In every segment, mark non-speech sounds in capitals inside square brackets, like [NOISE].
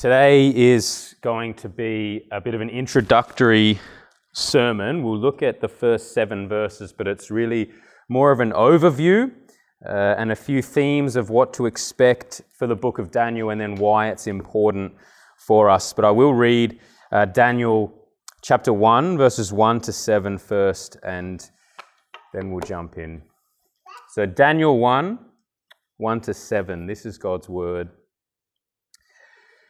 Today is going to be a bit of an introductory sermon. We'll look at the first seven verses, but it's really more of an overview uh, and a few themes of what to expect for the book of Daniel and then why it's important for us. But I will read uh, Daniel chapter 1, verses 1 to 7 first, and then we'll jump in. So, Daniel 1, 1 to 7, this is God's word.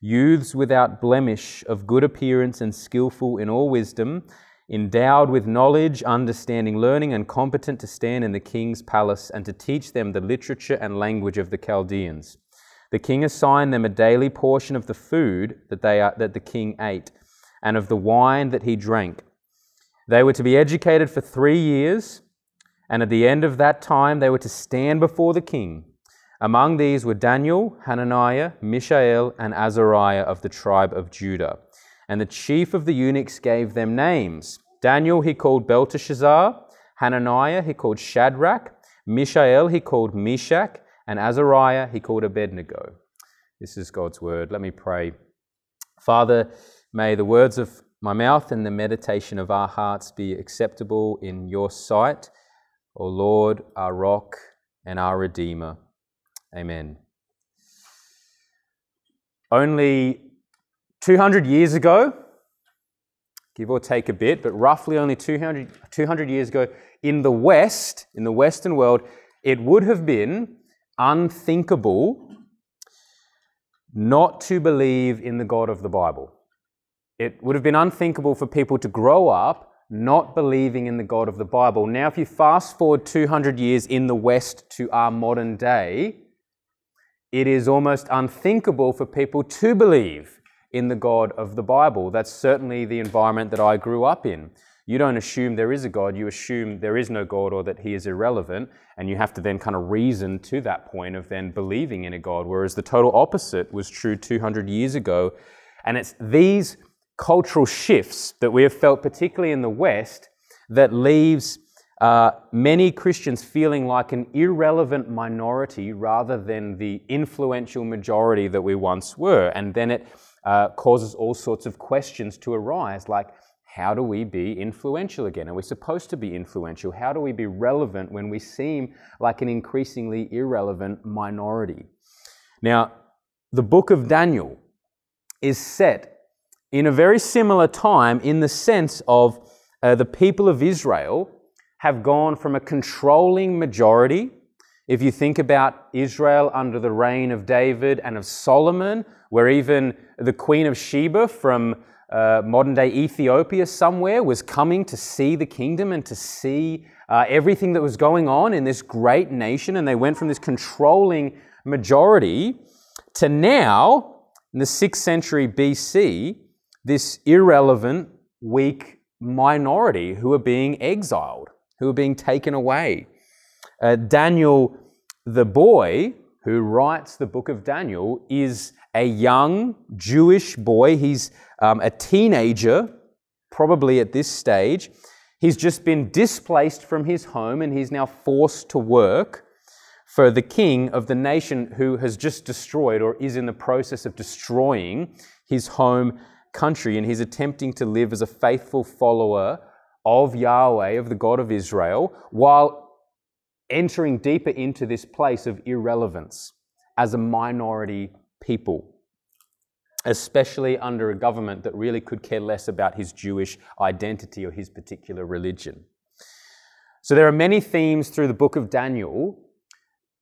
youths without blemish, of good appearance and skillful in all wisdom, endowed with knowledge, understanding, learning, and competent to stand in the king's palace and to teach them the literature and language of the Chaldeans. The king assigned them a daily portion of the food that, they, that the king ate and of the wine that he drank. They were to be educated for three years, and at the end of that time, they were to stand before the king among these were Daniel, Hananiah, Mishael, and Azariah of the tribe of Judah. And the chief of the eunuchs gave them names. Daniel he called Belteshazzar, Hananiah he called Shadrach, Mishael he called Meshach, and Azariah he called Abednego. This is God's word. Let me pray. Father, may the words of my mouth and the meditation of our hearts be acceptable in your sight, O Lord, our rock and our redeemer. Amen. Only 200 years ago, give or take a bit, but roughly only 200, 200 years ago, in the West, in the Western world, it would have been unthinkable not to believe in the God of the Bible. It would have been unthinkable for people to grow up not believing in the God of the Bible. Now, if you fast forward 200 years in the West to our modern day, it is almost unthinkable for people to believe in the God of the Bible. That's certainly the environment that I grew up in. You don't assume there is a God, you assume there is no God or that he is irrelevant, and you have to then kind of reason to that point of then believing in a God, whereas the total opposite was true 200 years ago. And it's these cultural shifts that we have felt, particularly in the West, that leaves uh, many Christians feeling like an irrelevant minority rather than the influential majority that we once were. And then it uh, causes all sorts of questions to arise like, how do we be influential again? Are we supposed to be influential? How do we be relevant when we seem like an increasingly irrelevant minority? Now, the book of Daniel is set in a very similar time in the sense of uh, the people of Israel have gone from a controlling majority. If you think about Israel under the reign of David and of Solomon, where even the Queen of Sheba from uh, modern day Ethiopia somewhere was coming to see the kingdom and to see uh, everything that was going on in this great nation, and they went from this controlling majority to now, in the 6th century BC, this irrelevant, weak minority who are being exiled who are being taken away. Uh, Daniel, the boy who writes the book of Daniel, is a young Jewish boy. He's um, a teenager, probably at this stage. He's just been displaced from his home and he's now forced to work for the king of the nation who has just destroyed or is in the process of destroying his home country. And he's attempting to live as a faithful follower of Yahweh, of the God of Israel, while entering deeper into this place of irrelevance as a minority people, especially under a government that really could care less about his Jewish identity or his particular religion. So there are many themes through the book of Daniel.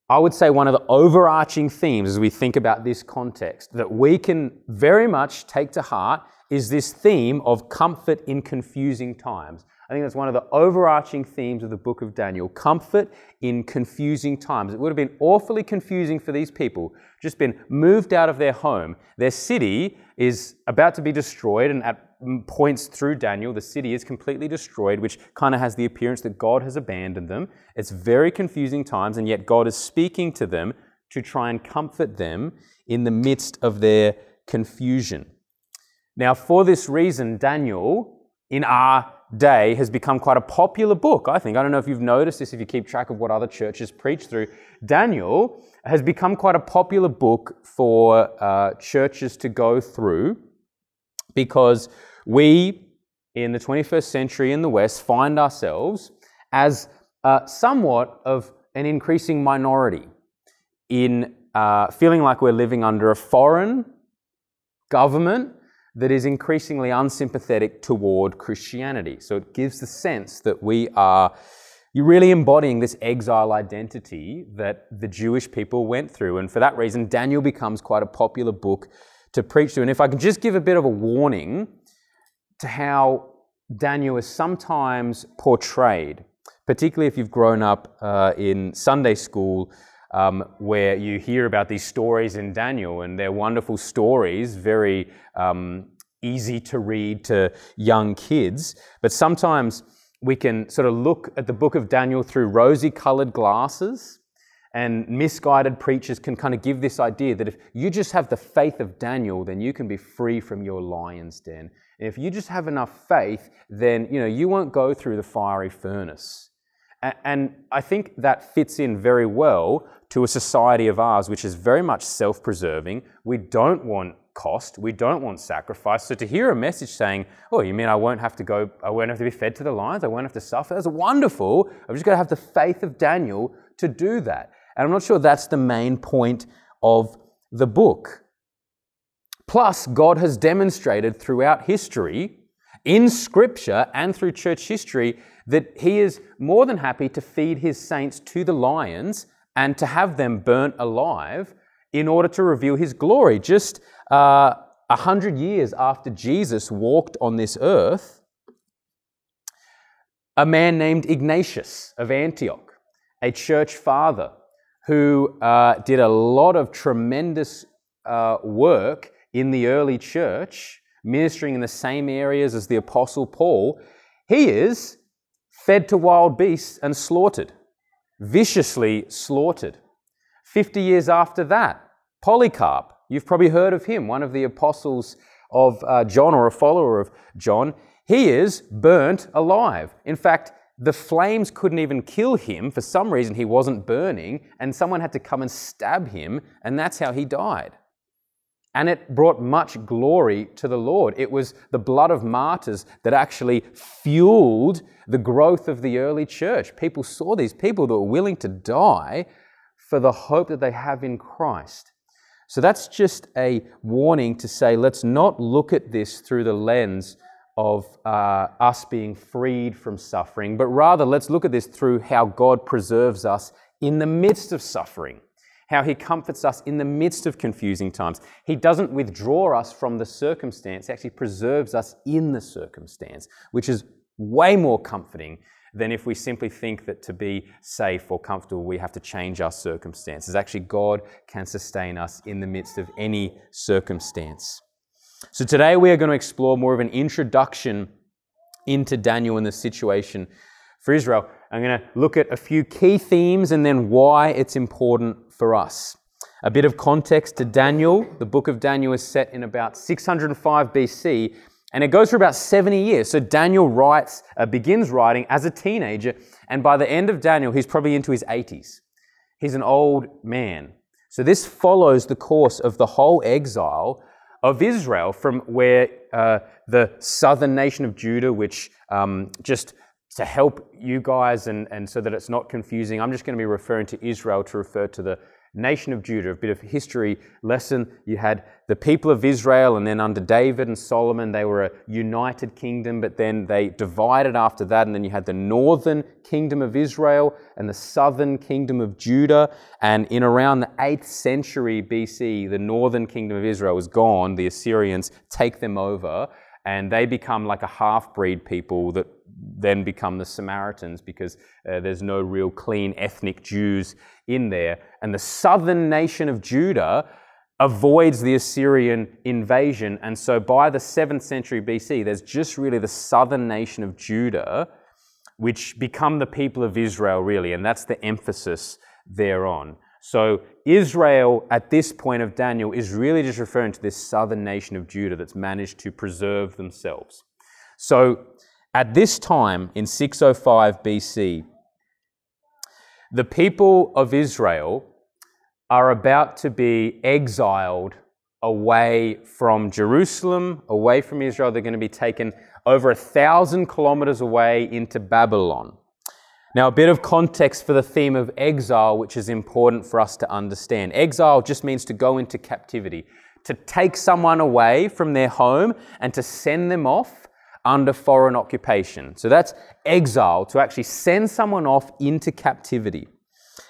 I would say one of the overarching themes as we think about this context that we can very much take to heart is this theme of comfort in confusing times. I think that's one of the overarching themes of the book of Daniel comfort in confusing times. It would have been awfully confusing for these people, just been moved out of their home. Their city is about to be destroyed, and at points through Daniel, the city is completely destroyed, which kind of has the appearance that God has abandoned them. It's very confusing times, and yet God is speaking to them to try and comfort them in the midst of their confusion. Now, for this reason, Daniel, in our day has become quite a popular book, I think. I don't know if you've noticed this if you keep track of what other churches preach through. Daniel has become quite a popular book for uh, churches to go through because we, in the 21st century in the West, find ourselves as uh, somewhat of an increasing minority in uh, feeling like we're living under a foreign government that is increasingly unsympathetic toward Christianity. So it gives the sense that we are you're really embodying this exile identity that the Jewish people went through. And for that reason, Daniel becomes quite a popular book to preach to. And if I can just give a bit of a warning to how Daniel is sometimes portrayed, particularly if you've grown up uh, in Sunday school. Um, where you hear about these stories in Daniel, and they're wonderful stories, very um, easy to read to young kids. But sometimes we can sort of look at the book of Daniel through rosy colored glasses, and misguided preachers can kind of give this idea that if you just have the faith of Daniel, then you can be free from your lion's den. And if you just have enough faith, then you know you won't go through the fiery furnace. And I think that fits in very well to a society of ours, which is very much self preserving. We don't want cost. We don't want sacrifice. So to hear a message saying, "Oh, you mean I won't have to go? I won't have to be fed to the lions. I won't have to suffer." That's wonderful. I've just got to have the faith of Daniel to do that. And I'm not sure that's the main point of the book. Plus, God has demonstrated throughout history, in Scripture and through church history, that He is more than happy to feed His saints to the lions and to have them burnt alive in order to reveal His glory. Just uh, a hundred years after Jesus walked on this earth, a man named Ignatius of Antioch, a church father who uh, did a lot of tremendous uh, work in the early church, ministering in the same areas as the Apostle Paul, he is fed to wild beasts and slaughtered, viciously slaughtered. 50 years after that, Polycarp, You've probably heard of him, one of the apostles of uh, John or a follower of John. He is burnt alive. In fact, the flames couldn't even kill him. For some reason, he wasn't burning, and someone had to come and stab him, and that's how he died. And it brought much glory to the Lord. It was the blood of martyrs that actually fueled the growth of the early church. People saw these people that were willing to die for the hope that they have in Christ. So that's just a warning to say, let's not look at this through the lens of uh, us being freed from suffering, but rather let's look at this through how God preserves us in the midst of suffering, how He comforts us in the midst of confusing times. He doesn't withdraw us from the circumstance, He actually preserves us in the circumstance, which is way more comforting than if we simply think that to be safe or comfortable, we have to change our circumstances. Actually, God can sustain us in the midst of any circumstance. So today we are going to explore more of an introduction into Daniel and the situation for Israel. I'm going to look at a few key themes and then why it's important for us. A bit of context to Daniel. The book of Daniel is set in about 605 BC and it goes for about 70 years. So Daniel writes, uh, begins writing as a teenager, and by the end of Daniel, he's probably into his 80s. He's an old man. So this follows the course of the whole exile of Israel from where uh, the southern nation of Judah, which um, just to help you guys and, and so that it's not confusing, I'm just going to be referring to Israel to refer to the nation of Judah, a bit of history lesson. You had the people of Israel, and then under David and Solomon, they were a united kingdom, but then they divided after that. And then you had the northern kingdom of Israel and the southern kingdom of Judah. And in around the 8th century BC, the northern kingdom of Israel was gone. The Assyrians take them over. and they become like a half breed people that then become the Samaritans because uh, there's no real clean ethnic Jews in there. And the southern nation of Judah avoids the Assyrian invasion. And so by the 7th century BC, there's just really the southern nation of Judah, which become the people of Israel, really. And that's the emphasis thereon. So Israel at this point of Daniel is really just referring to this southern nation of Judah that's managed to preserve themselves. So at this time in 605 BC, the people of Israel are about to be exiled away from Jerusalem, away from Israel. They're going to be taken over a thousand kilometers away into Babylon. Now, a bit of context for the theme of exile, which is important for us to understand. Exile just means to go into captivity, to take someone away from their home and to send them off under foreign occupation. So that's exile, to actually send someone off into captivity.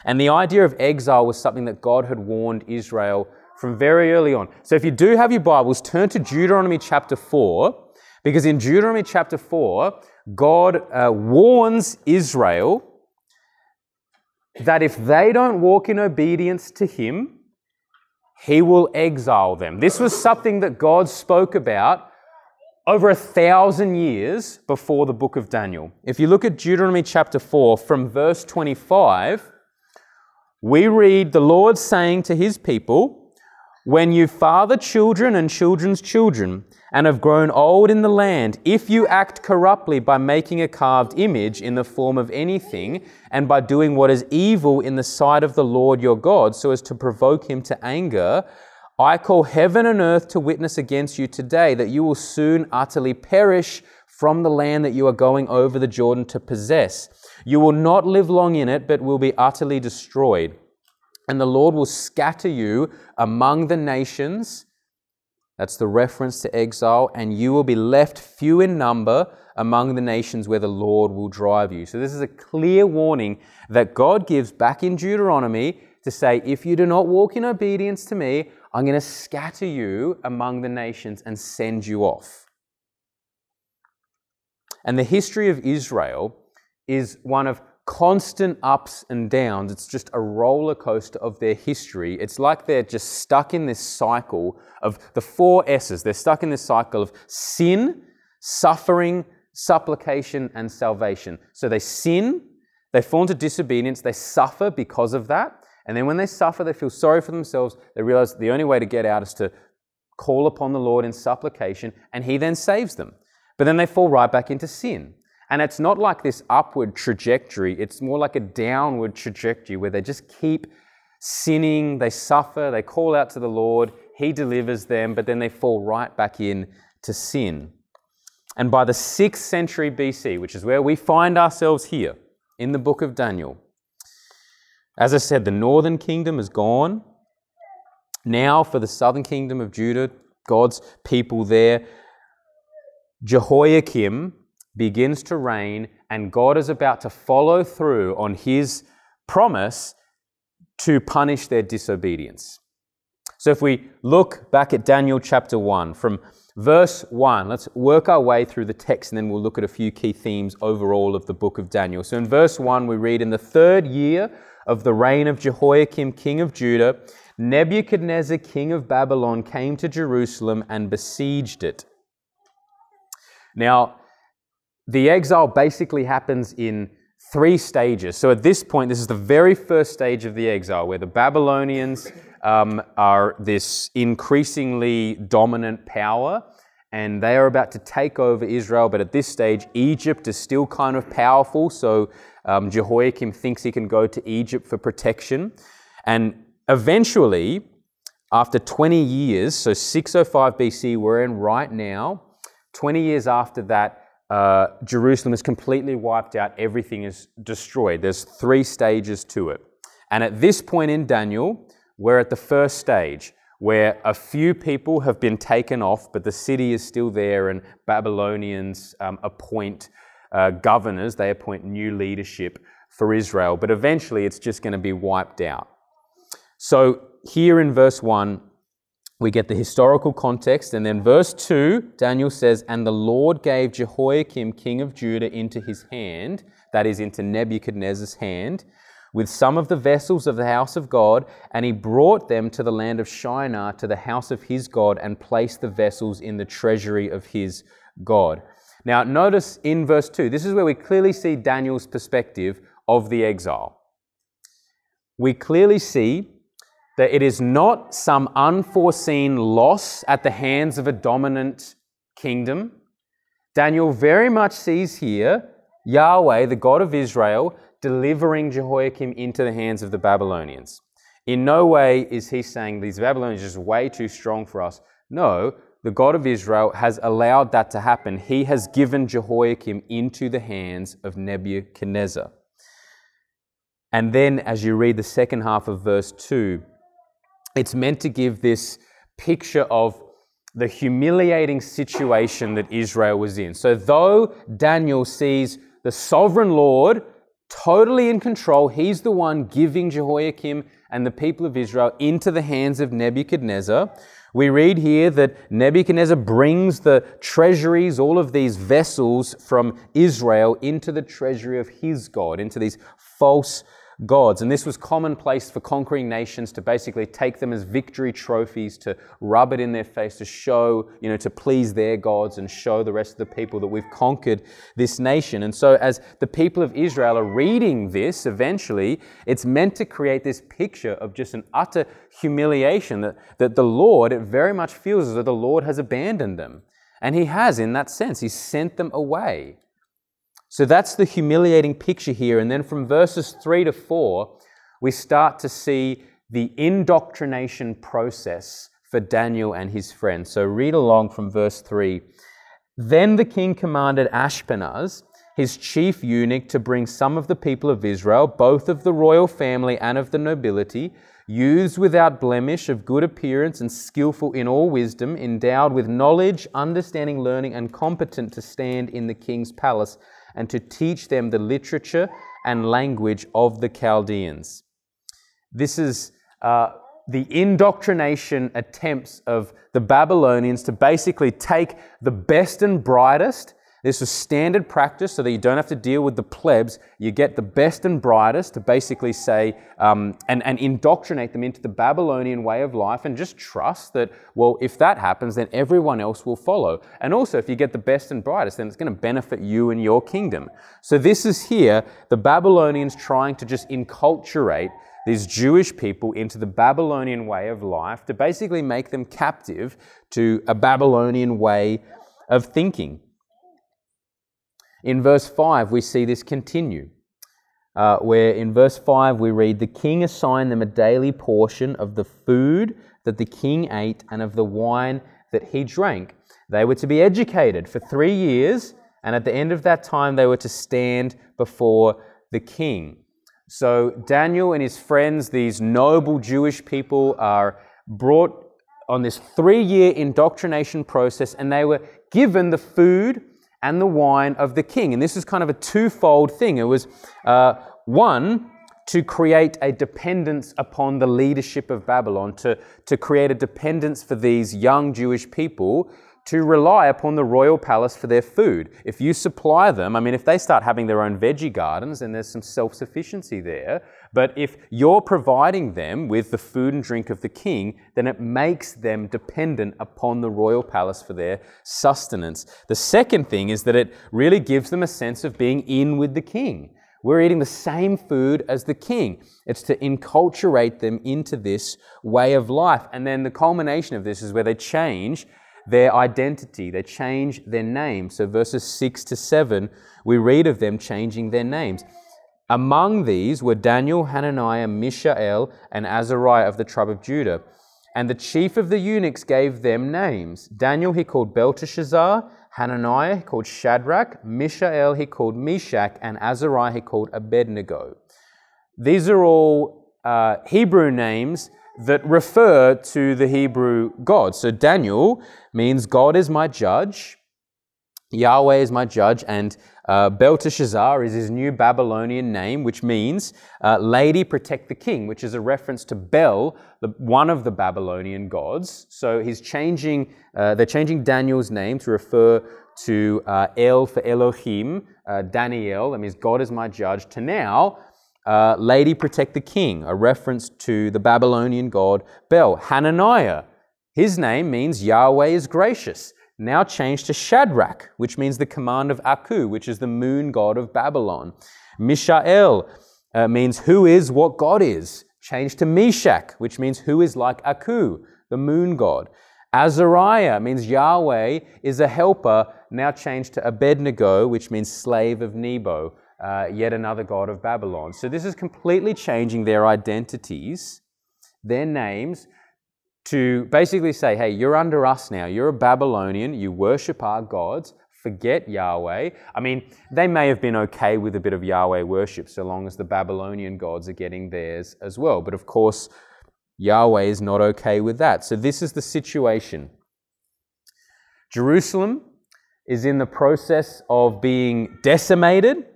And the idea of exile was something that God had warned Israel from very early on. So if you do have your Bibles, turn to Deuteronomy chapter 4, because in Deuteronomy chapter 4, God uh, warns Israel that if they don't walk in obedience to Him, He will exile them. This was something that God spoke about over a thousand years before the book of Daniel. If you look at Deuteronomy chapter 4, from verse 25, we read the Lord saying to His people, When you father children and children's children, and have grown old in the land, if you act corruptly by making a carved image in the form of anything, and by doing what is evil in the sight of the Lord your God, so as to provoke him to anger, I call heaven and earth to witness against you today that you will soon utterly perish from the land that you are going over the Jordan to possess. You will not live long in it, but will be utterly destroyed. And the Lord will scatter you among the nations that's the reference to exile. And you will be left few in number among the nations where the Lord will drive you. So, this is a clear warning that God gives back in Deuteronomy to say, if you do not walk in obedience to me, I'm going to scatter you among the nations and send you off. And the history of Israel is one of constant ups and downs. It's just a roller coaster of their history. It's like they're just stuck in this cycle of the four S's. They're stuck in this cycle of sin, suffering, supplication, and salvation. So they sin, they fall into disobedience, they suffer because of that. And then when they suffer, they feel sorry for themselves. They realize the only way to get out is to call upon the Lord in supplication, and He then saves them. But then they fall right back into sin. And it's not like this upward trajectory, it's more like a downward trajectory where they just keep sinning, they suffer, they call out to the Lord, He delivers them, but then they fall right back in to sin. And by the 6th century BC, which is where we find ourselves here in the book of Daniel, as I said, the northern kingdom is gone. Now, for the southern kingdom of Judah, God's people there, Jehoiakim, begins to reign, and God is about to follow through on his promise to punish their disobedience. So, if we look back at Daniel chapter 1, from verse 1, let's work our way through the text and then we'll look at a few key themes overall of the book of Daniel. So, in verse 1, we read, In the third year of the reign of Jehoiakim, king of Judah, Nebuchadnezzar, king of Babylon, came to Jerusalem and besieged it. Now, the exile basically happens in three stages. So at this point, this is the very first stage of the exile, where the Babylonians um, are this increasingly dominant power, and they are about to take over Israel. But at this stage, Egypt is still kind of powerful, so um, Jehoiakim thinks he can go to Egypt for protection. And eventually, after 20 years, so 605 BC, we're in right now, 20 years after that, uh, Jerusalem is completely wiped out, everything is destroyed. There's three stages to it. And at this point in Daniel, we're at the first stage where a few people have been taken off, but the city is still there, and Babylonians um, appoint uh, governors, they appoint new leadership for Israel, but eventually it's just going to be wiped out. So, here in verse 1, we get the historical context, and then verse 2, Daniel says, And the Lord gave Jehoiakim, king of Judah, into his hand, that is, into Nebuchadnezzar's hand, with some of the vessels of the house of God, and he brought them to the land of Shinar, to the house of his God, and placed the vessels in the treasury of his God. Now, notice in verse 2, this is where we clearly see Daniel's perspective of the exile. We clearly see that it is not some unforeseen loss at the hands of a dominant kingdom. Daniel very much sees here Yahweh, the God of Israel, delivering Jehoiakim into the hands of the Babylonians. In no way is he saying these Babylonians are just way too strong for us. No, the God of Israel has allowed that to happen. He has given Jehoiakim into the hands of Nebuchadnezzar. And then, as you read the second half of verse 2, it's meant to give this picture of the humiliating situation that Israel was in. So, though Daniel sees the sovereign Lord totally in control, he's the one giving Jehoiakim and the people of Israel into the hands of Nebuchadnezzar. We read here that Nebuchadnezzar brings the treasuries, all of these vessels from Israel, into the treasury of his God, into these false gods. And this was commonplace for conquering nations to basically take them as victory trophies, to rub it in their face, to show, you know, to please their gods and show the rest of the people that we've conquered this nation. And so, as the people of Israel are reading this, eventually, it's meant to create this picture of just an utter humiliation that, that the Lord, it very much feels as though the Lord has abandoned them. And He has, in that sense, He sent them away. So that's the humiliating picture here. And then from verses 3 to 4, we start to see the indoctrination process for Daniel and his friends. So read along from verse 3. Then the king commanded Ashpenaz, his chief eunuch, to bring some of the people of Israel, both of the royal family and of the nobility, youths without blemish, of good appearance and skillful in all wisdom, endowed with knowledge, understanding, learning, and competent to stand in the king's palace and to teach them the literature and language of the Chaldeans. This is uh, the indoctrination attempts of the Babylonians to basically take the best and brightest this was standard practice so that you don't have to deal with the plebs. You get the best and brightest to basically say um, and, and indoctrinate them into the Babylonian way of life and just trust that, well, if that happens, then everyone else will follow. And also, if you get the best and brightest, then it's going to benefit you and your kingdom. So, this is here the Babylonians trying to just enculturate these Jewish people into the Babylonian way of life to basically make them captive to a Babylonian way of thinking. In verse 5, we see this continue, uh, where in verse 5 we read, The king assigned them a daily portion of the food that the king ate and of the wine that he drank. They were to be educated for three years, and at the end of that time, they were to stand before the king. So Daniel and his friends, these noble Jewish people, are brought on this three year indoctrination process, and they were given the food and the wine of the king. And this is kind of a twofold thing. It was uh, one, to create a dependence upon the leadership of Babylon, to, to create a dependence for these young Jewish people to rely upon the royal palace for their food. If you supply them, I mean, if they start having their own veggie gardens, then there's some self sufficiency there. But if you're providing them with the food and drink of the king, then it makes them dependent upon the royal palace for their sustenance. The second thing is that it really gives them a sense of being in with the king. We're eating the same food as the king. It's to enculturate them into this way of life. And then the culmination of this is where they change their identity, they change their name. So, verses 6 to 7, we read of them changing their names. Among these were Daniel, Hananiah, Mishael, and Azariah of the tribe of Judah. And the chief of the eunuchs gave them names. Daniel he called Belteshazzar, Hananiah he called Shadrach, Mishael he called Meshach, and Azariah he called Abednego. These are all uh, Hebrew names that refer to the Hebrew God. So Daniel means God is my judge. Yahweh is my judge, and uh, Belteshazzar is his new Babylonian name, which means uh, Lady Protect the King, which is a reference to Bel, the, one of the Babylonian gods. So he's changing, uh, they're changing Daniel's name to refer to uh, El for Elohim, uh, Daniel, that means God is my judge, to now uh, Lady Protect the King, a reference to the Babylonian god Bel. Hananiah, his name means Yahweh is gracious now changed to Shadrach, which means the command of Aku, which is the moon god of Babylon. Mishael uh, means who is what God is, changed to Meshach, which means who is like Aku, the moon god. Azariah means Yahweh is a helper, now changed to Abednego, which means slave of Nebo, uh, yet another god of Babylon. So this is completely changing their identities, their names, to basically say, hey, you're under us now. You're a Babylonian. You worship our gods. Forget Yahweh. I mean, they may have been okay with a bit of Yahweh worship so long as the Babylonian gods are getting theirs as well. But of course, Yahweh is not okay with that. So this is the situation. Jerusalem is in the process of being decimated,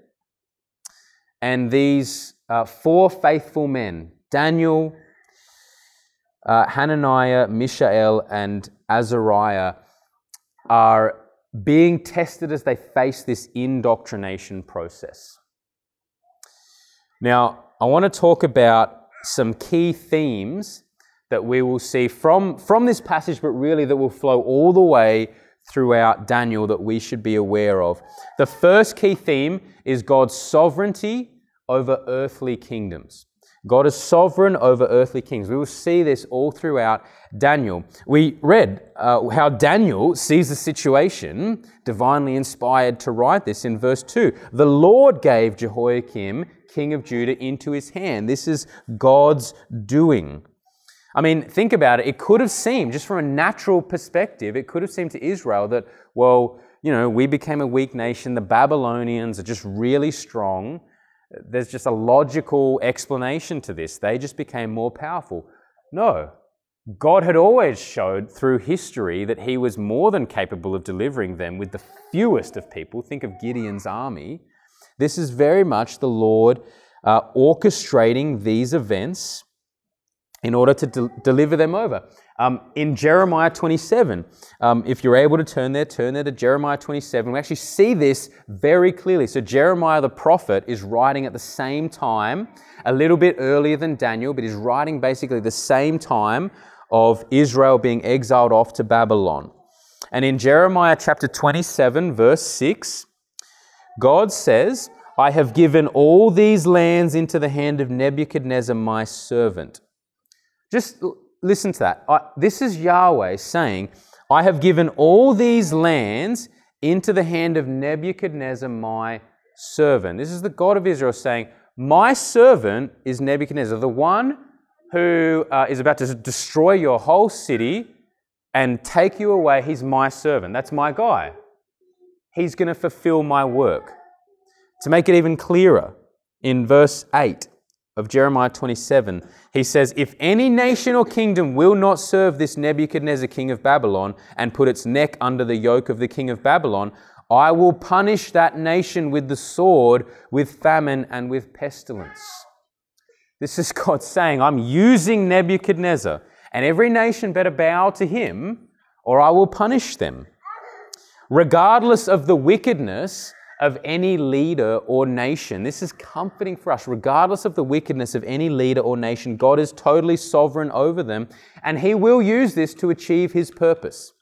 and these uh, four faithful men, Daniel, uh, Hananiah, Mishael, and Azariah are being tested as they face this indoctrination process. Now, I want to talk about some key themes that we will see from, from this passage, but really that will flow all the way throughout Daniel that we should be aware of. The first key theme is God's sovereignty over earthly kingdoms. God is sovereign over earthly kings. We will see this all throughout Daniel. We read uh, how Daniel sees the situation, divinely inspired to write this in verse 2. The Lord gave Jehoiakim, king of Judah, into his hand. This is God's doing. I mean, think about it. It could have seemed, just from a natural perspective, it could have seemed to Israel that, well, you know, we became a weak nation. The Babylonians are just really strong. There's just a logical explanation to this. They just became more powerful. No. God had always showed through history that he was more than capable of delivering them with the fewest of people. Think of Gideon's army. This is very much the Lord uh, orchestrating these events in order to de- deliver them over. Um, in Jeremiah 27, um, if you're able to turn there, turn there to Jeremiah 27. We actually see this very clearly. So, Jeremiah the prophet is writing at the same time, a little bit earlier than Daniel, but he's writing basically the same time of Israel being exiled off to Babylon. And in Jeremiah chapter 27, verse 6, God says, I have given all these lands into the hand of Nebuchadnezzar, my servant. Just listen to that. I, this is Yahweh saying, I have given all these lands into the hand of Nebuchadnezzar, my servant. This is the God of Israel saying, My servant is Nebuchadnezzar, the one who uh, is about to destroy your whole city and take you away. He's my servant. That's my guy. He's going to fulfill my work. To make it even clearer, in verse 8, of Jeremiah 27, he says, If any nation or kingdom will not serve this Nebuchadnezzar, king of Babylon, and put its neck under the yoke of the king of Babylon, I will punish that nation with the sword, with famine, and with pestilence. This is [LAUGHS] God saying, I'm using Nebuchadnezzar, and every nation better bow to him, or I will punish them. Regardless of the wickedness, of any leader or nation. This is comforting for us. Regardless of the wickedness of any leader or nation, God is totally sovereign over them, and He will use this to achieve His purpose.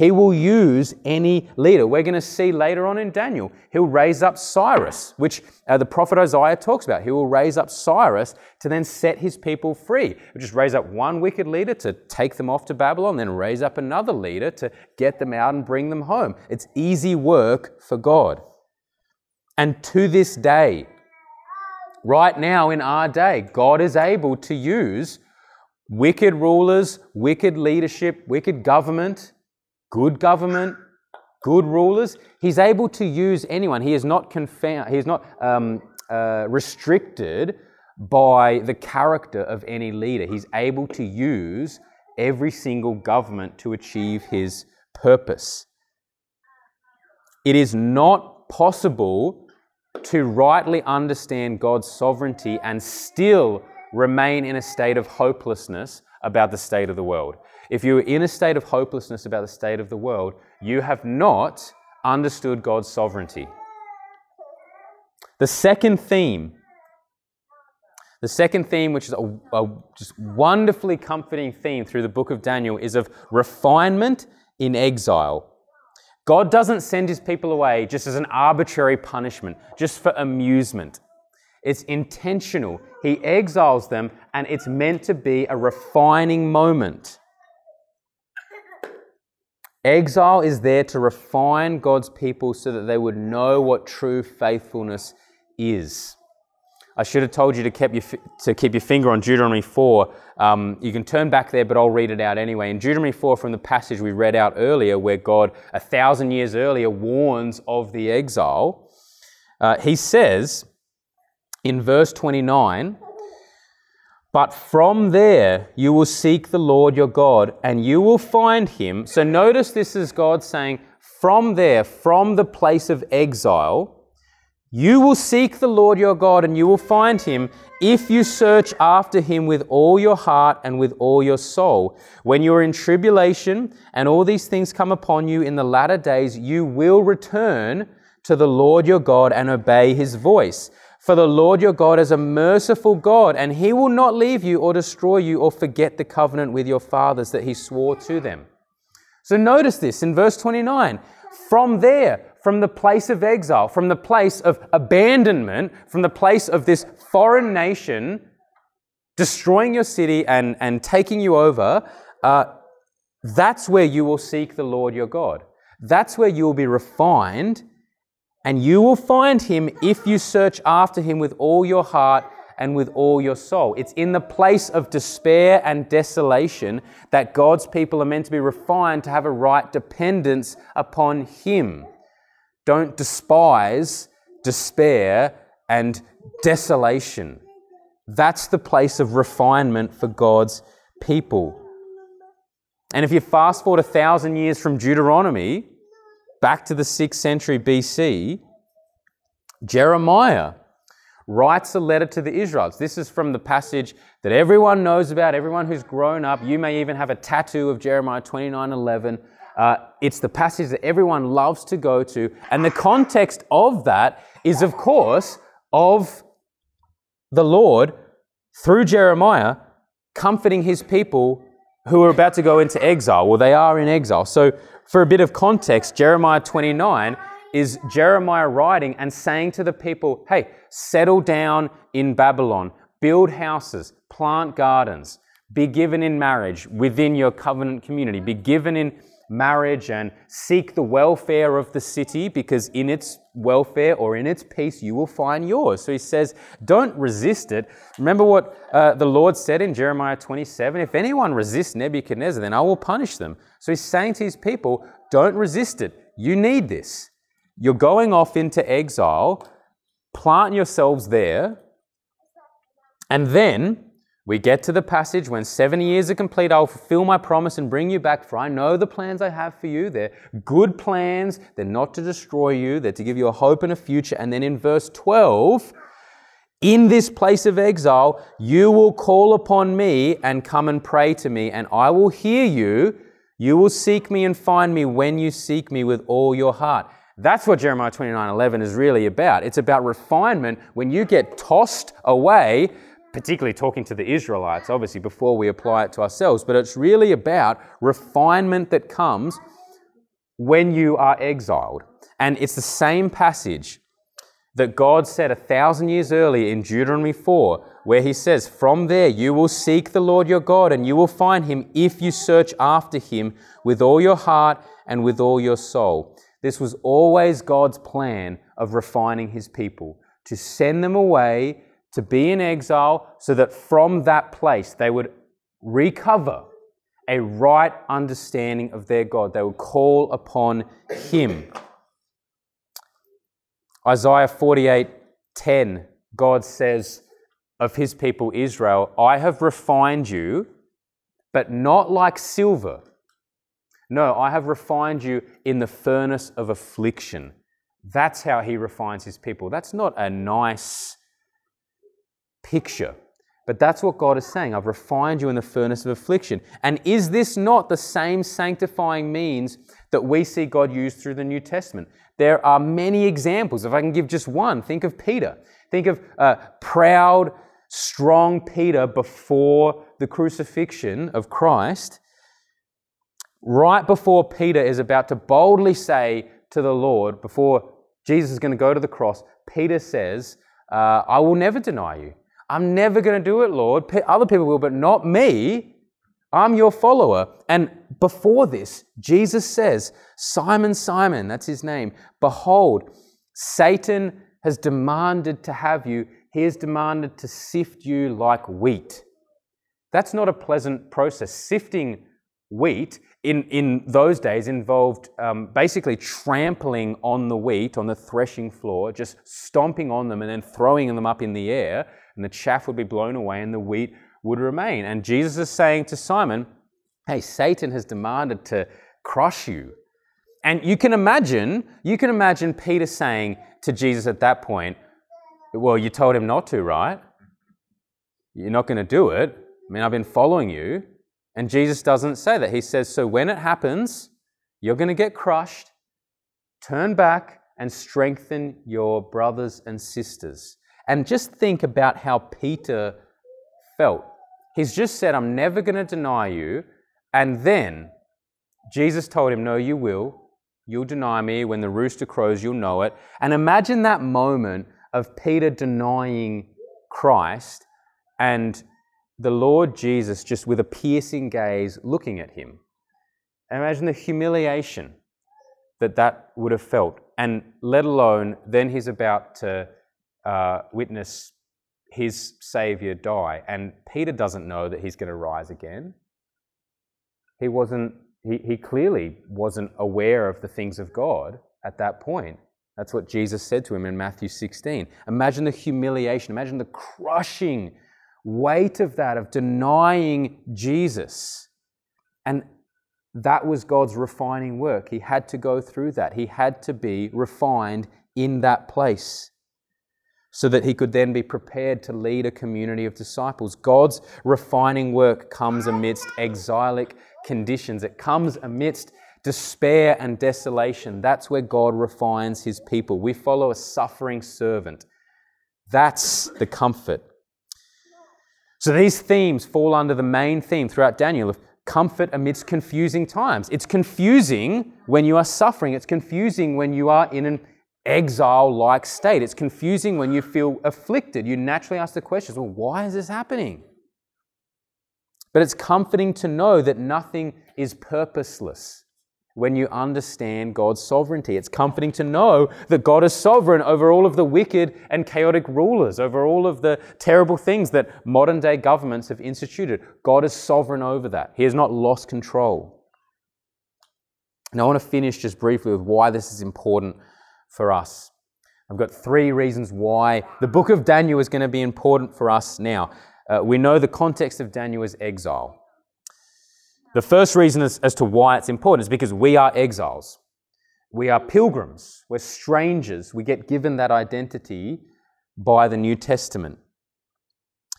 He will use any leader. We're going to see later on in Daniel, he'll raise up Cyrus, which uh, the prophet Isaiah talks about. He will raise up Cyrus to then set his people free. He'll just raise up one wicked leader to take them off to Babylon, then raise up another leader to get them out and bring them home. It's easy work for God. And to this day, right now in our day, God is able to use wicked rulers, wicked leadership, wicked government, good government, good rulers. He's able to use anyone. He is not confound, he is not um, uh, restricted by the character of any leader. He's able to use every single government to achieve his purpose. It is not possible to rightly understand God's sovereignty and still remain in a state of hopelessness about the state of the world. If you are in a state of hopelessness about the state of the world, you have not understood God's sovereignty. The second theme, the second theme, which is a, a just wonderfully comforting theme through the book of Daniel, is of refinement in exile. God doesn't send his people away just as an arbitrary punishment, just for amusement. It's intentional. He exiles them, and it's meant to be a refining moment. Exile is there to refine God's people so that they would know what true faithfulness is. I should have told you to keep your, to keep your finger on Deuteronomy 4. Um, you can turn back there, but I'll read it out anyway. In Deuteronomy 4, from the passage we read out earlier, where God, a thousand years earlier, warns of the exile, uh, he says in verse 29 But from there you will seek the Lord your God, and you will find him. So notice this is God saying, From there, from the place of exile, you will seek the Lord your God and you will find him if you search after him with all your heart and with all your soul. When you are in tribulation and all these things come upon you in the latter days, you will return to the Lord your God and obey his voice. For the Lord your God is a merciful God, and he will not leave you or destroy you or forget the covenant with your fathers that he swore to them. So notice this in verse 29. From there, from the place of exile, from the place of abandonment, from the place of this foreign nation destroying your city and, and taking you over, uh, that's where you will seek the Lord your God. That's where you will be refined, and you will find him if you search after him with all your heart and with all your soul. It's in the place of despair and desolation that God's people are meant to be refined to have a right dependence upon him. Don't despise despair and desolation. That's the place of refinement for God's people. And if you fast forward a thousand years from Deuteronomy back to the 6th century BC, Jeremiah writes a letter to the Israelites. This is from the passage that everyone knows about, everyone who's grown up. You may even have a tattoo of Jeremiah 29 11 uh, it's the passage that everyone loves to go to. And the context of that is, of course, of the Lord through Jeremiah comforting his people who are about to go into exile. Well, they are in exile. So, for a bit of context, Jeremiah 29 is Jeremiah writing and saying to the people, hey, settle down in Babylon, build houses, plant gardens, be given in marriage within your covenant community, be given in marriage and seek the welfare of the city because in its welfare or in its peace you will find yours. So he says, don't resist it. Remember what uh, the Lord said in Jeremiah 27 if anyone resists Nebuchadnezzar, then I will punish them. So he's saying to his people, don't resist it. You need this. You're going off into exile, plant yourselves there, and then we get to the passage when 70 years are complete, I'll fulfill my promise and bring you back, for I know the plans I have for you. They're good plans, they're not to destroy you, they're to give you a hope and a future. And then in verse 12, in this place of exile, you will call upon me and come and pray to me, and I will hear you. You will seek me and find me when you seek me with all your heart. That's what Jeremiah 29 11 is really about. It's about refinement when you get tossed away particularly talking to the Israelites, obviously, before we apply it to ourselves, but it's really about refinement that comes when you are exiled. And it's the same passage that God said a thousand years earlier in Deuteronomy 4, where He says, From there you will seek the Lord your God, and you will find Him if you search after Him with all your heart and with all your soul. This was always God's plan of refining His people, to send them away to be in exile so that from that place they would recover a right understanding of their God. They would call upon Him. Isaiah 48 10, God says of His people Israel, I have refined you, but not like silver, No, I have refined you in the furnace of affliction. That's how he refines his people. That's not a nice picture. But that's what God is saying. I've refined you in the furnace of affliction. And is this not the same sanctifying means that we see God use through the New Testament? There are many examples. If I can give just one, think of Peter. Think of uh, proud, strong Peter before the crucifixion of Christ. Right before Peter is about to boldly say to the Lord, before Jesus is going to go to the cross, Peter says, uh, I will never deny you. I'm never going to do it, Lord. Other people will, but not me. I'm your follower. And before this, Jesus says, Simon, Simon, that's his name, behold, Satan has demanded to have you. He has demanded to sift you like wheat. That's not a pleasant process. Sifting wheat in, in those days involved um, basically trampling on the wheat on the threshing floor, just stomping on them and then throwing them up in the air, and the chaff would be blown away and the wheat would remain. And Jesus is saying to Simon, Hey, Satan has demanded to crush you. And you can imagine, you can imagine Peter saying to Jesus at that point, Well, you told him not to, right? You're not going to do it. I mean, I've been following you. And Jesus doesn't say that. He says, So when it happens, you're going to get crushed. Turn back and strengthen your brothers and sisters. And just think about how Peter felt. He's just said, I'm never going to deny you. And then Jesus told him, No, you will. You'll deny me. When the rooster crows, you'll know it. And imagine that moment of Peter denying Christ and the Lord Jesus just with a piercing gaze looking at him. Imagine the humiliation that that would have felt, and let alone then he's about to uh, witness his Savior die, and Peter doesn't know that he's going to rise again. He wasn't. He, he clearly wasn't aware of the things of God at that point. That's what Jesus said to him in Matthew 16. Imagine the humiliation, imagine the crushing weight of that, of denying Jesus. And that was God's refining work. He had to go through that. He had to be refined in that place so that he could then be prepared to lead a community of disciples. God's refining work comes amidst exilic conditions, it comes amidst despair and desolation. That's where God refines his people. We follow a suffering servant. That's the comfort so these themes fall under the main theme throughout Daniel of comfort amidst confusing times. It's confusing when you are suffering, it's confusing when you are in an exile like state, it's confusing when you feel afflicted. You naturally ask the questions well, why is this happening? But it's comforting to know that nothing is purposeless when you understand God's sovereignty. It's comforting to know that God is sovereign over all of the wicked and chaotic rulers, over all of the terrible things that modern day governments have instituted. God is sovereign over that. He has not lost control. Now, I want to finish just briefly with why this is important for us. I've got three reasons why the book of Daniel is going to be important for us now. Uh, we know the context of Daniel is exile. The first reason as, as to why it's important is because we are exiles. We are pilgrims. We're strangers. We get given that identity by the New Testament.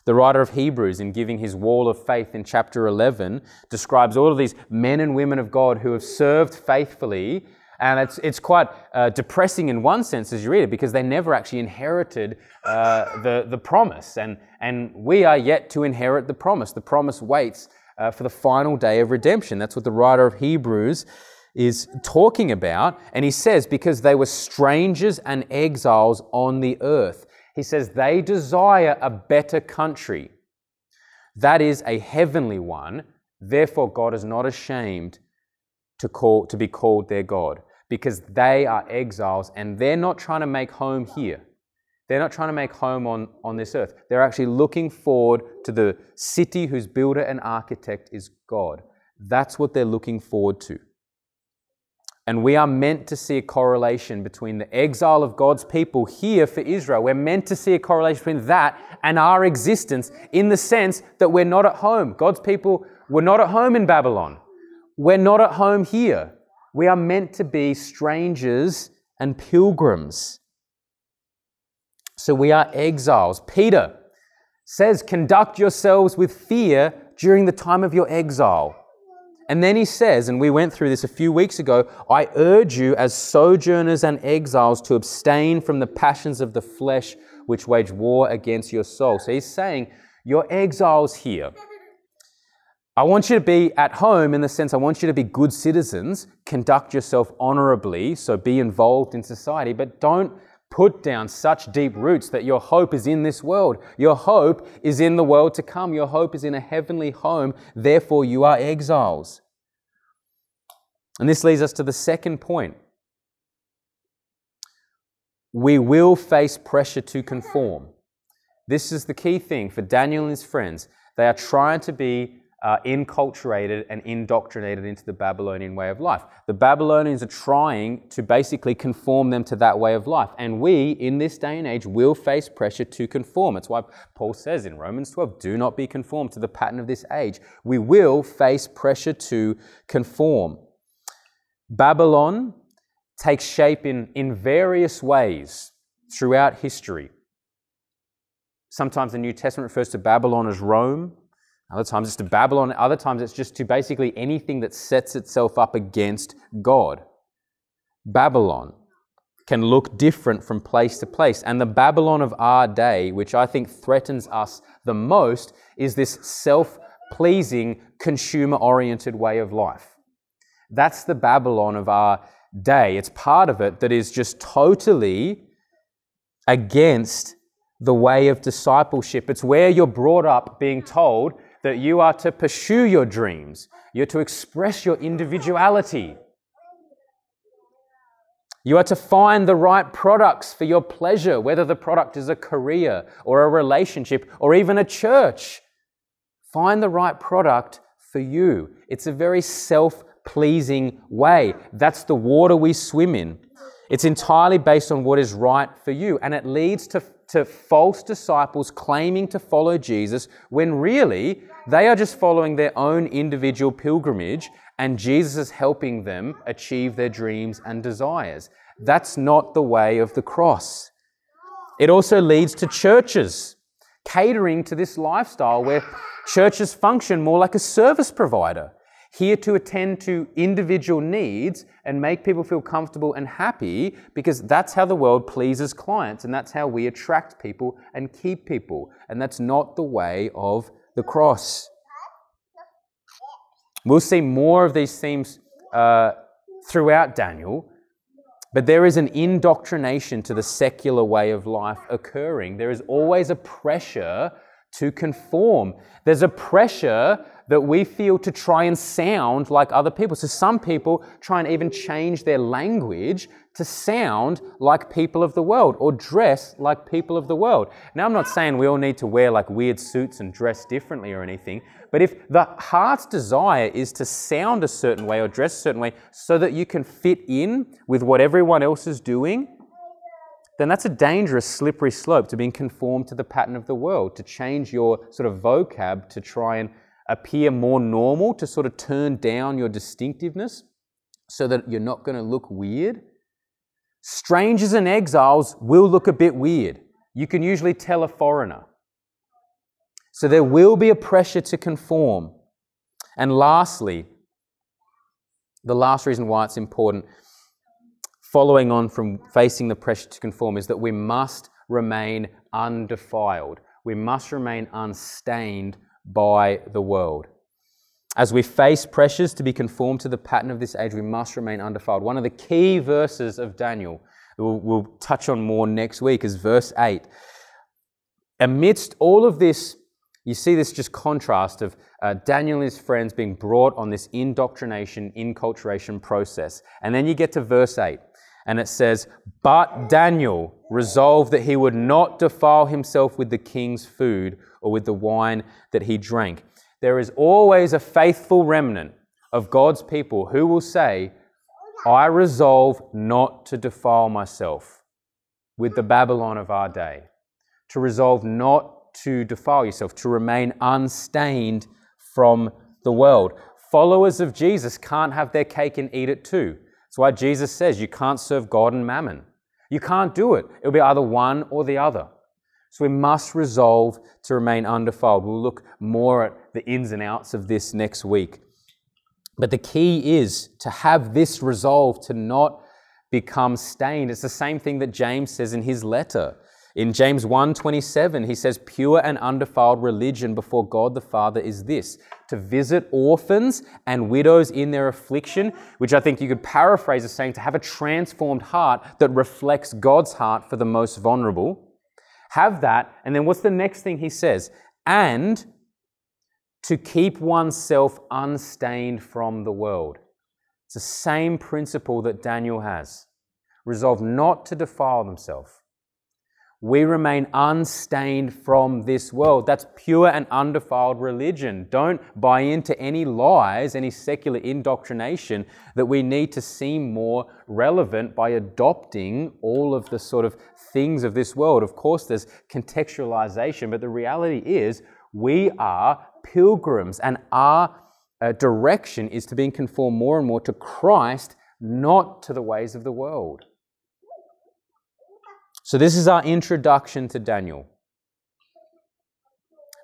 The writer of Hebrews, in giving his wall of faith in chapter 11, describes all of these men and women of God who have served faithfully. And it's, it's quite uh, depressing in one sense as you read it because they never actually inherited uh, the, the promise. And, and we are yet to inherit the promise. The promise waits uh, for the final day of redemption. That's what the writer of Hebrews is talking about. And he says, because they were strangers and exiles on the earth, he says, they desire a better country. That is a heavenly one. Therefore, God is not ashamed to, call, to be called their God because they are exiles and they're not trying to make home here. They're not trying to make home on, on this earth. They're actually looking forward to the city whose builder and architect is God. That's what they're looking forward to. And we are meant to see a correlation between the exile of God's people here for Israel. We're meant to see a correlation between that and our existence in the sense that we're not at home. God's people were not at home in Babylon. We're not at home here. We are meant to be strangers and pilgrims. So we are exiles. Peter says, Conduct yourselves with fear during the time of your exile. And then he says, and we went through this a few weeks ago I urge you as sojourners and exiles to abstain from the passions of the flesh which wage war against your soul. So he's saying, You're exiles here. I want you to be at home in the sense I want you to be good citizens, conduct yourself honorably, so be involved in society, but don't put down such deep roots that your hope is in this world. Your hope is in the world to come. Your hope is in a heavenly home. Therefore, you are exiles. And this leads us to the second point. We will face pressure to conform. This is the key thing for Daniel and his friends. They are trying to be uh, enculturated and indoctrinated into the Babylonian way of life. The Babylonians are trying to basically conform them to that way of life. And we, in this day and age, will face pressure to conform. That's why Paul says in Romans 12 do not be conformed to the pattern of this age. We will face pressure to conform. Babylon takes shape in, in various ways throughout history. Sometimes the New Testament refers to Babylon as Rome. Other times it's to Babylon. Other times it's just to basically anything that sets itself up against God. Babylon can look different from place to place. And the Babylon of our day, which I think threatens us the most, is this self pleasing, consumer oriented way of life. That's the Babylon of our day. It's part of it that is just totally against the way of discipleship. It's where you're brought up being told that you are to pursue your dreams, you're to express your individuality. You are to find the right products for your pleasure, whether the product is a career or a relationship or even a church. Find the right product for you. It's a very self pleasing way. That's the water we swim in. It's entirely based on what is right for you, and it leads to, to false disciples claiming to follow Jesus when really they are just following their own individual pilgrimage, and Jesus is helping them achieve their dreams and desires. That's not the way of the cross. It also leads to churches catering to this lifestyle where churches function more like a service provider, here to attend to individual needs and make people feel comfortable and happy because that's how the world pleases clients and that's how we attract people and keep people. And that's not the way of the cross. We'll see more of these themes uh, throughout Daniel, but there is an indoctrination to the secular way of life occurring. There is always a pressure to conform. There's a pressure that we feel to try and sound like other people. So some people try and even change their language to sound like people of the world or dress like people of the world. Now, I'm not saying we all need to wear like weird suits and dress differently or anything, but if the heart's desire is to sound a certain way or dress a certain way so that you can fit in with what everyone else is doing, then that's a dangerous, slippery slope to being conformed to the pattern of the world, to change your sort of vocab to try and appear more normal, to sort of turn down your distinctiveness so that you're not going to look weird. Strangers and exiles will look a bit weird. You can usually tell a foreigner. So there will be a pressure to conform. And lastly, the last reason why it's important, following on from facing the pressure to conform, is that we must remain undefiled. We must remain unstained by the world. As we face pressures to be conformed to the pattern of this age, we must remain undefiled. One of the key verses of Daniel, we'll, we'll touch on more next week, is verse 8. Amidst all of this, you see this just contrast of uh, Daniel and his friends being brought on this indoctrination, inculturation process. And then you get to verse 8, and it says, But Daniel resolved that he would not defile himself with the king's food or with the wine that he drank. There is always a faithful remnant of God's people who will say, I resolve not to defile myself with the Babylon of our day, to resolve not to defile yourself, to remain unstained from the world. Followers of Jesus can't have their cake and eat it too. That's why Jesus says you can't serve God and mammon. You can't do it. It'll be either one or the other. So we must resolve to remain undefiled. We'll look more at the ins and outs of this next week. But the key is to have this resolve to not become stained. It's the same thing that James says in his letter. In James 1:27, he says, "Pure and undefiled religion before God the Father is this: to visit orphans and widows in their affliction, which I think you could paraphrase as saying to have a transformed heart that reflects God's heart for the most vulnerable. Have that, and then what's the next thing he says? And to keep oneself unstained from the world. It's the same principle that Daniel has. Resolve not to defile themselves we remain unstained from this world. That's pure and undefiled religion. Don't buy into any lies, any secular indoctrination that we need to seem more relevant by adopting all of the sort of things of this world. Of course, there's contextualization, but the reality is we are pilgrims and our uh, direction is to being conformed more and more to Christ, not to the ways of the world. So, this is our introduction to Daniel.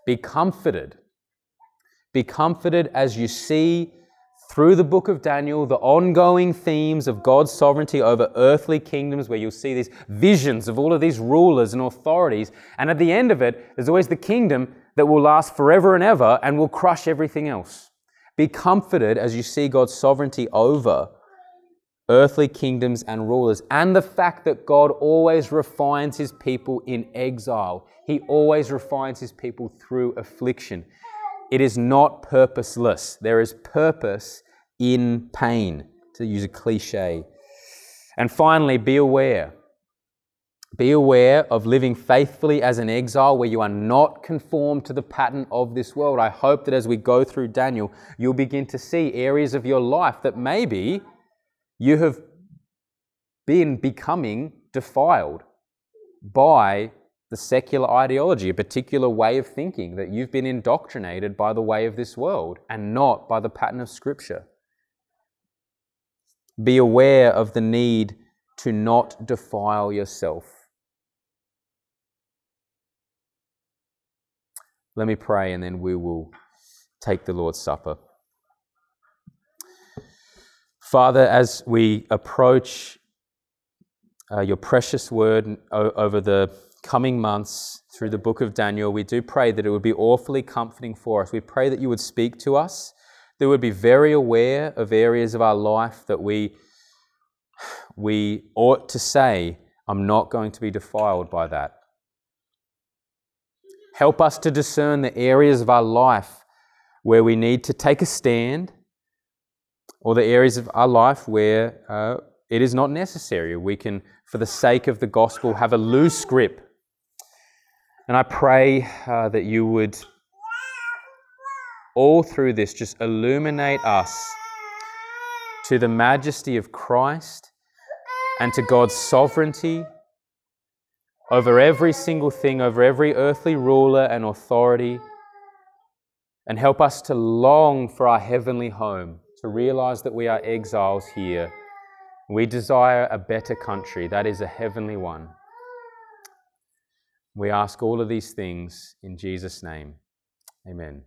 Be comforted. Be comforted as you see through the book of Daniel the ongoing themes of God's sovereignty over earthly kingdoms, where you'll see these visions of all of these rulers and authorities. And at the end of it, there's always the kingdom that will last forever and ever and will crush everything else. Be comforted as you see God's sovereignty over earthly kingdoms and rulers, and the fact that God always refines his people in exile. He always refines his people through affliction. It is not purposeless. There is purpose in pain, to use a cliche. And finally, be aware. Be aware of living faithfully as an exile where you are not conformed to the pattern of this world. I hope that as we go through Daniel, you'll begin to see areas of your life that maybe you have been becoming defiled by the secular ideology, a particular way of thinking, that you've been indoctrinated by the way of this world and not by the pattern of Scripture. Be aware of the need to not defile yourself. Let me pray and then we will take the Lord's Supper. Father, as we approach uh, your precious word over the coming months through the book of Daniel, we do pray that it would be awfully comforting for us. We pray that you would speak to us, that would be very aware of areas of our life that we, we ought to say, I'm not going to be defiled by that. Help us to discern the areas of our life where we need to take a stand or the areas of our life where uh, it is not necessary. We can, for the sake of the gospel, have a loose grip. And I pray uh, that you would, all through this, just illuminate us to the majesty of Christ and to God's sovereignty over every single thing, over every earthly ruler and authority, and help us to long for our heavenly home to realize that we are exiles here. We desire a better country, that is a heavenly one. We ask all of these things in Jesus' name. Amen.